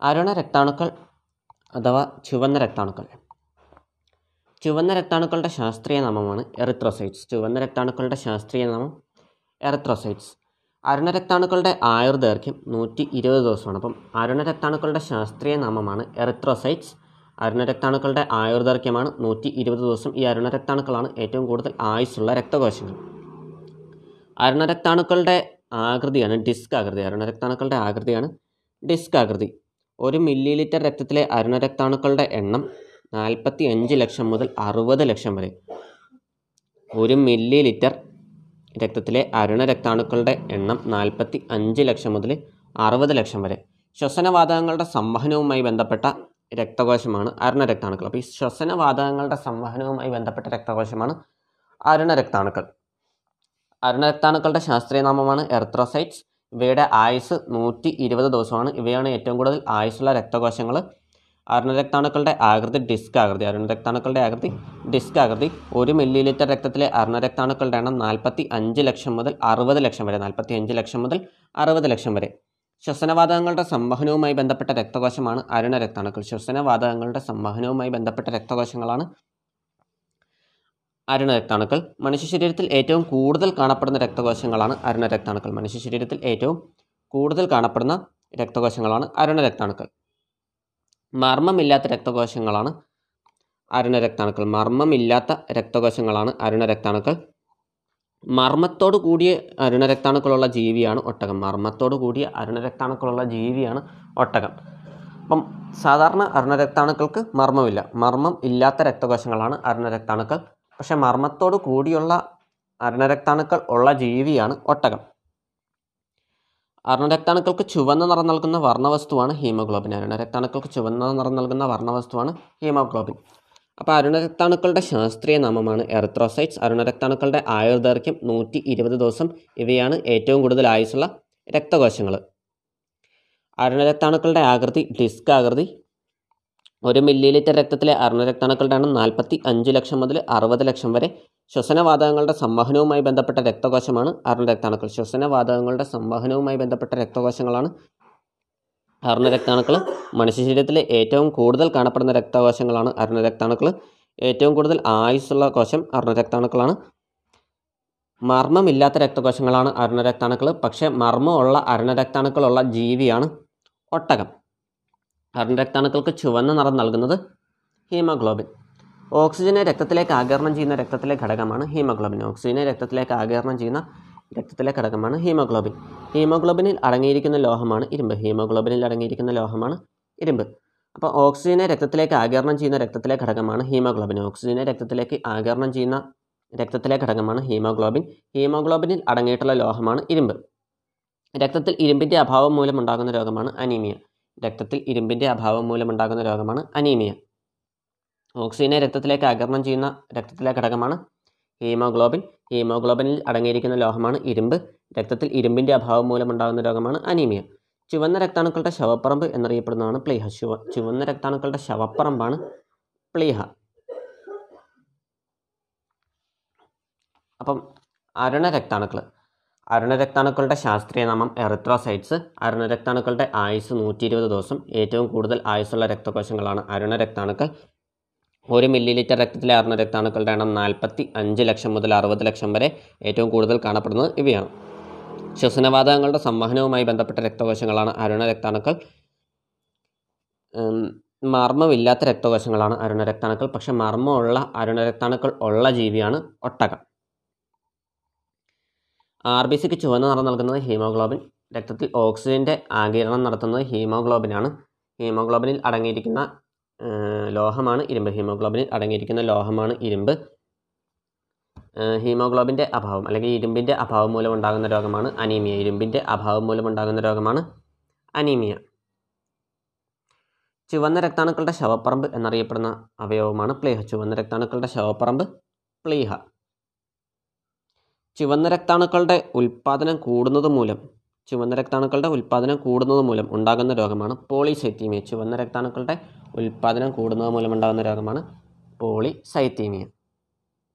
അരുണ രക്താണുക്കൾ അഥവാ ചുവന്ന രക്താണുക്കൾ? ചുവന്ന രക്താണുക്കളുടെ ശാസ്ത്രീയ നാമമാണ് എറിത്രോസൈറ്റ്സ്. ചുവന്ന രക്താണുക്കളുടെ ശാസ്ത്രീയ നാമം എറിത്രോസൈറ്റ്സ്. അരുണ രക്താണുക്കളുടെ ആയുർദൈർഘ്യം നൂറ്റി ഇരുപത് ദിവസമാണ്. അപ്പം അരുണ രക്താണുക്കളുടെ ശാസ്ത്രീയ നാമമാണ് എറിത്രോസൈറ്റ്സ്. അരുണ രക്താണുക്കളുടെ ആയുർദൈർഘ്യമാണ് നൂറ്റി ഇരുപത് ദിവസം ഈ അരുണ രക്താണുക്കളാണ് ഏറ്റവും കൂടുതൽ ആയുസ്സുള്ള രക്തകോശങ്ങൾ. അരുണ രക്താണുക്കളുടെ ആകൃതിയാണ് ഡിസ്ക് ആകൃതി. അരുണ രക്താണുക്കളുടെ ആകൃതിയാണ് ഡിസ്ക് ആകൃതി. ഒരു മില്ലി ലിറ്റർ രക്തത്തിലെ അരുണരക്താണുക്കളുടെ എണ്ണം നാൽപ്പത്തി അഞ്ച് ലക്ഷം മുതൽ അറുപത് ലക്ഷം വരെ. ഒരു മില്ലി ലിറ്റർ രക്തത്തിലെ അരുണരക്താണുക്കളുടെ എണ്ണം നാൽപ്പത്തി അഞ്ച് ലക്ഷം മുതൽ അറുപത് ലക്ഷം വരെ. ശ്വസനവാതകങ്ങളുടെ സംവഹനവുമായി ബന്ധപ്പെട്ട രക്തകോശമാണ് അരുണരക്താണുക്കൾ. അപ്പോൾ ഈ ശ്വസനവാതകങ്ങളുടെ സംവഹനവുമായി ബന്ധപ്പെട്ട രക്തകോശമാണ് അരുണരക്താണുക്കൾ. അരുണരക്താണുക്കളുടെ ശാസ്ത്രീയ നാമമാണ് എർത്രോസൈറ്റ്സ്. ഇവയുടെ ആയുസ് നൂറ്റി ഇരുപത് ദിവസമാണ്. ഇവയാണ് ഏറ്റവും കൂടുതൽ ആയുസ്സുള്ള രക്തകോശങ്ങൾ. അരുണ രക്താണുക്കളുടെ ആകൃതി ഡിസ്ക് ആകൃതി. അരുണ രക്താണുക്കളുടെ ആകൃതി ഡിസ്ക് ആകൃതി. ഒരു മില്ലി ലിറ്റർ രക്തത്തിലെ അരുണ രക്താണുക്കളുടെ എണ്ണം നാൽപ്പത്തി അഞ്ച് ലക്ഷം മുതൽ അറുപത് ലക്ഷം വരെ. നാൽപ്പത്തി അഞ്ച് ലക്ഷം മുതൽ അറുപത് ലക്ഷം വരെ. ശ്വസനവാതകങ്ങളുടെ സംവഹനവുമായി ബന്ധപ്പെട്ട രക്തകോശമാണ് അരുണ രക്താണുക്കൾ. ശ്വസനവാതകങ്ങളുടെ സംവഹനവുമായി ബന്ധപ്പെട്ട രക്തകോശങ്ങളാണ് അരുണ രക്താണുക്കൾ. മനുഷ്യ ശരീരത്തിൽ ഏറ്റവും കൂടുതൽ കാണപ്പെടുന്ന രക്തകോശങ്ങളാണ് അരുണ രക്താണുക്കൾ. മനുഷ്യ ശരീരത്തിൽ ഏറ്റവും കൂടുതൽ കാണപ്പെടുന്ന രക്തകോശങ്ങളാണ് അരുണ രക്താണുക്കൾ. മർമ്മമില്ലാത്ത രക്തകോശങ്ങളാണ് അരുണ രക്താണുക്കൾ. മർമ്മമില്ലാത്ത രക്തകോശങ്ങളാണ് അരുണ രക്താണുക്കൾ. മർമ്മത്തോട് കൂടിയ അരുണ രക്താണുക്കളുള്ള ജീവിയാണ് ഒട്ടകം. മർമ്മത്തോട് കൂടിയ അരുണ രക്താണുക്കളുള്ള ജീവിയാണ് ഒട്ടകം. അപ്പം സാധാരണ അരുണ രക്താണുക്കൾക്ക് മർമ്മമില്ല. മർമ്മം ഇല്ലാത്ത രക്തകോശങ്ങളാണ് അരുണ രക്താണുക്കൾ. പക്ഷെ മർമ്മത്തോട് കൂടിയുള്ള അരുണരക്താണുക്കൾ ഉള്ള ജീവിയാണ് ഒട്ടകം. അരുണരക്താണുക്കൾക്ക് ചുവന്ന നിറം നൽകുന്ന വർണവസ്തുവാണ് ഹീമോഗ്ലോബിൻ. അരുണരക്താണുക്കൾക്ക് ചുവന്ന നിറം നൽകുന്ന വർണവസ്തുവാണ് ഹീമോഗ്ലോബിൻ. അപ്പോൾ അരുണരക്താണുക്കളുടെ ശാസ്ത്രീയ നാമമാണ് എറിത്രോസൈറ്റ്സ്. അരുണരക്താണുക്കളുടെ ആയുർദൈർഘ്യം നൂറ്റി ഇരുപത് ദിവസം. ഇവയാണ് ഏറ്റവും കൂടുതൽ ആയുസ്സുള്ള രക്തകോശങ്ങൾ. അരുണരക്താണുക്കളുടെ ആകൃതി ഡിസ്ക് ആകൃതി ഒരു മില്ലി ലിറ്റർ രക്തത്തിലെ അർണരക്താണുക്കളുടെ എണ്ണം നാൽപ്പത്തി അഞ്ച് ലക്ഷം മുതൽ അറുപത് ലക്ഷം വരെ ശ്വസനവാതകങ്ങളുടെ സംവഹനവുമായി ബന്ധപ്പെട്ട രക്തകോശമാണ് അരുണരക്താണുക്കൾ ശ്വസനവാതകങ്ങളുടെ സംവഹനവുമായി ബന്ധപ്പെട്ട രക്തകോശങ്ങളാണ് അർണരക്താണുക്കൾ മനുഷ്യ ശരീരത്തിലെ ഏറ്റവും കൂടുതൽ കാണപ്പെടുന്ന രക്തകോശങ്ങളാണ് അരുണരക്താണുക്കൾ ഏറ്റവും കൂടുതൽ ആയുസ്സുള്ള കോശം അരുണരക്താണുക്കളാണ് മർമ്മമില്ലാത്ത രക്തകോശങ്ങളാണ് അരുണരക്താണുക്കൾ പക്ഷേ മർമ്മമുള്ള അരുണരക്താണുക്കളുള്ള ജീവിയാണ് ഒട്ടകം. അരുണരക്താണുക്കൾക്ക് ചുവന്ന നിറം നൽകുന്നത് ഹീമോഗ്ലോബിൻ. ഓക്സിജനെ രക്തത്തിലേക്ക് ആഗിരണം ചെയ്യുന്ന രക്തത്തിലെ ഘടകമാണ് ഹീമോഗ്ലോബിൻ. ഓക്സിജനെ രക്തത്തിലേക്ക് ആഗിരണം ചെയ്യുന്ന രക്തത്തിലെ ഘടകമാണ് ഹീമോഗ്ലോബിൻ. ഹീമോഗ്ലോബിനിൽ അടങ്ങിയിരിക്കുന്ന ലോഹമാണ് ഇരുമ്പ്. ഹീമോഗ്ലോബിനിൽ അടങ്ങിയിരിക്കുന്ന ലോഹമാണ് ഇരുമ്പ്. അപ്പോൾ ഓക്സിജനെ രക്തത്തിലേക്ക് ആഗിരണം ചെയ്യുന്ന രക്തത്തിലെ ഘടകമാണ് ഹീമോഗ്ലോബിൻ. ഓക്സിജനെ രക്തത്തിലേക്ക് ആഗിരണം ചെയ്യുന്ന രക്തത്തിലെ ഘടകമാണ് ഹീമോഗ്ലോബിൻ. ഹീമോഗ്ലോബിനിൽ അടങ്ങിയിട്ടുള്ള ലോഹമാണ് ഇരുമ്പ്. രക്തത്തിൽ ഇരുമ്പിന്റെ അഭാവം മൂലമുണ്ടാകുന്ന രോഗമാണ് അനീമിയ. രക്തത്തിൽ ഇരുമ്പിന്റെ അഭാവം മൂലമുണ്ടാകുന്ന രോഗമാണ് അനീമിയ. ഓക്സിജനെ രക്തത്തിലേക്ക് ആകരണം ചെയ്യുന്ന രക്തത്തിലെ ഘടകമാണ് ഹീമോഗ്ലോബിൻ. ഹീമോഗ്ലോബിനിൽ അടങ്ങിയിരിക്കുന്ന ലോഹമാണ് ഇരുമ്പ്. രക്തത്തിൽ ഇരുമ്പിന്റെ അഭാവം മൂലമുണ്ടാകുന്ന രോഗമാണ് അനീമിയ. ചുവന്ന രക്താണുക്കളുടെ ശവപ്പറമ്പ് എന്നറിയപ്പെടുന്നതാണ് പ്ലീഹ. ചുവ ചുവന്ന രക്താണുക്കളുടെ ശവപ്പറമ്പാണ് പ്ലീഹ. അപ്പം അരുണ രക്താണുക്കൾ അരുണ രക്താണുക്കളുടെ ശാസ്ത്രീയ നാമം എറിത്രോസൈറ്റ്സ്. അരുണരക്താണുക്കളുടെ ആയുസ് നൂറ്റി ഇരുപത് ദിവസം. ഏറ്റവും കൂടുതൽ ആയുസ്സുള്ള രക്തകോശങ്ങളാണ് അരുണരക്താണുക്കൾ. ഒരു മില്ലി ലിറ്റർ രക്തത്തിലെ അരുണരക്താണുക്കളുടെ എണ്ണം നാൽപ്പത്തി അഞ്ച് ലക്ഷം മുതൽ അറുപത് ലക്ഷം വരെ ഏറ്റവും കൂടുതൽ കാണപ്പെടുന്നത് ഇവയാണ്. ശ്വസനവാതകങ്ങളുടെ സംവഹനവുമായി ബന്ധപ്പെട്ട രക്തകോശങ്ങളാണ് അരുണരക്താണുക്കൾ. മർമ്മമില്ലാത്ത രക്തകോശങ്ങളാണ് അരുണരക്താണുക്കൾ. പക്ഷെ മർമ്മമുള്ള അരുണരക്താണുക്കൾ ഉള്ള ജീവിയാണ് ഒട്ടകം. ആർ ബി സിക്ക് ചുവന്ന നിറം നൽകുന്നത് ഹീമോഗ്ലോബിൻ. രക്തത്തിൽ ഓക്സിജന്റെ ആഗിരണം നടത്തുന്നത് ഹീമോഗ്ലോബിനാണ്. ഹീമോഗ്ലോബിനിൽ അടങ്ങിയിരിക്കുന്ന ലോഹമാണ് ഇരുമ്പ്. ഹീമോഗ്ലോബിനിൽ അടങ്ങിയിരിക്കുന്ന ലോഹമാണ് ഇരുമ്പ്. ഹീമോഗ്ലോബിന്റെ അഭാവം അല്ലെങ്കിൽ ഇരുമ്പിന്റെ അഭാവം മൂലം ഉണ്ടാകുന്ന രോഗമാണ് അനീമിയ. ഇരുമ്പിന്റെ അഭാവം മൂലം ഉണ്ടാകുന്ന രോഗമാണ് അനീമിയ. ചുവന്ന രക്താണുക്കളുടെ ശവപ്പറമ്പ് എന്നറിയപ്പെടുന്ന അവയവമാണ് പ്ലീഹ. ചുവന്ന രക്താണുക്കളുടെ ശവപ്പറമ്പ് പ്ലീഹ. ചുവന്ന രക്താണുക്കളുടെ ഉൽപ്പാദനം കൂടുന്നത് മൂലം ചുവന്ന രക്താണുക്കളുടെ ഉൽപ്പാദനം കൂടുന്നത് മൂലം ഉണ്ടാകുന്ന രോഗമാണ് പോളിസൈത്തീമിയ ചുവന്ന രക്താണുക്കളുടെ ഉൽപ്പാദനം കൂടുന്നത് മൂലം ഉണ്ടാകുന്ന രോഗമാണ് പോളിസൈത്തീമിയ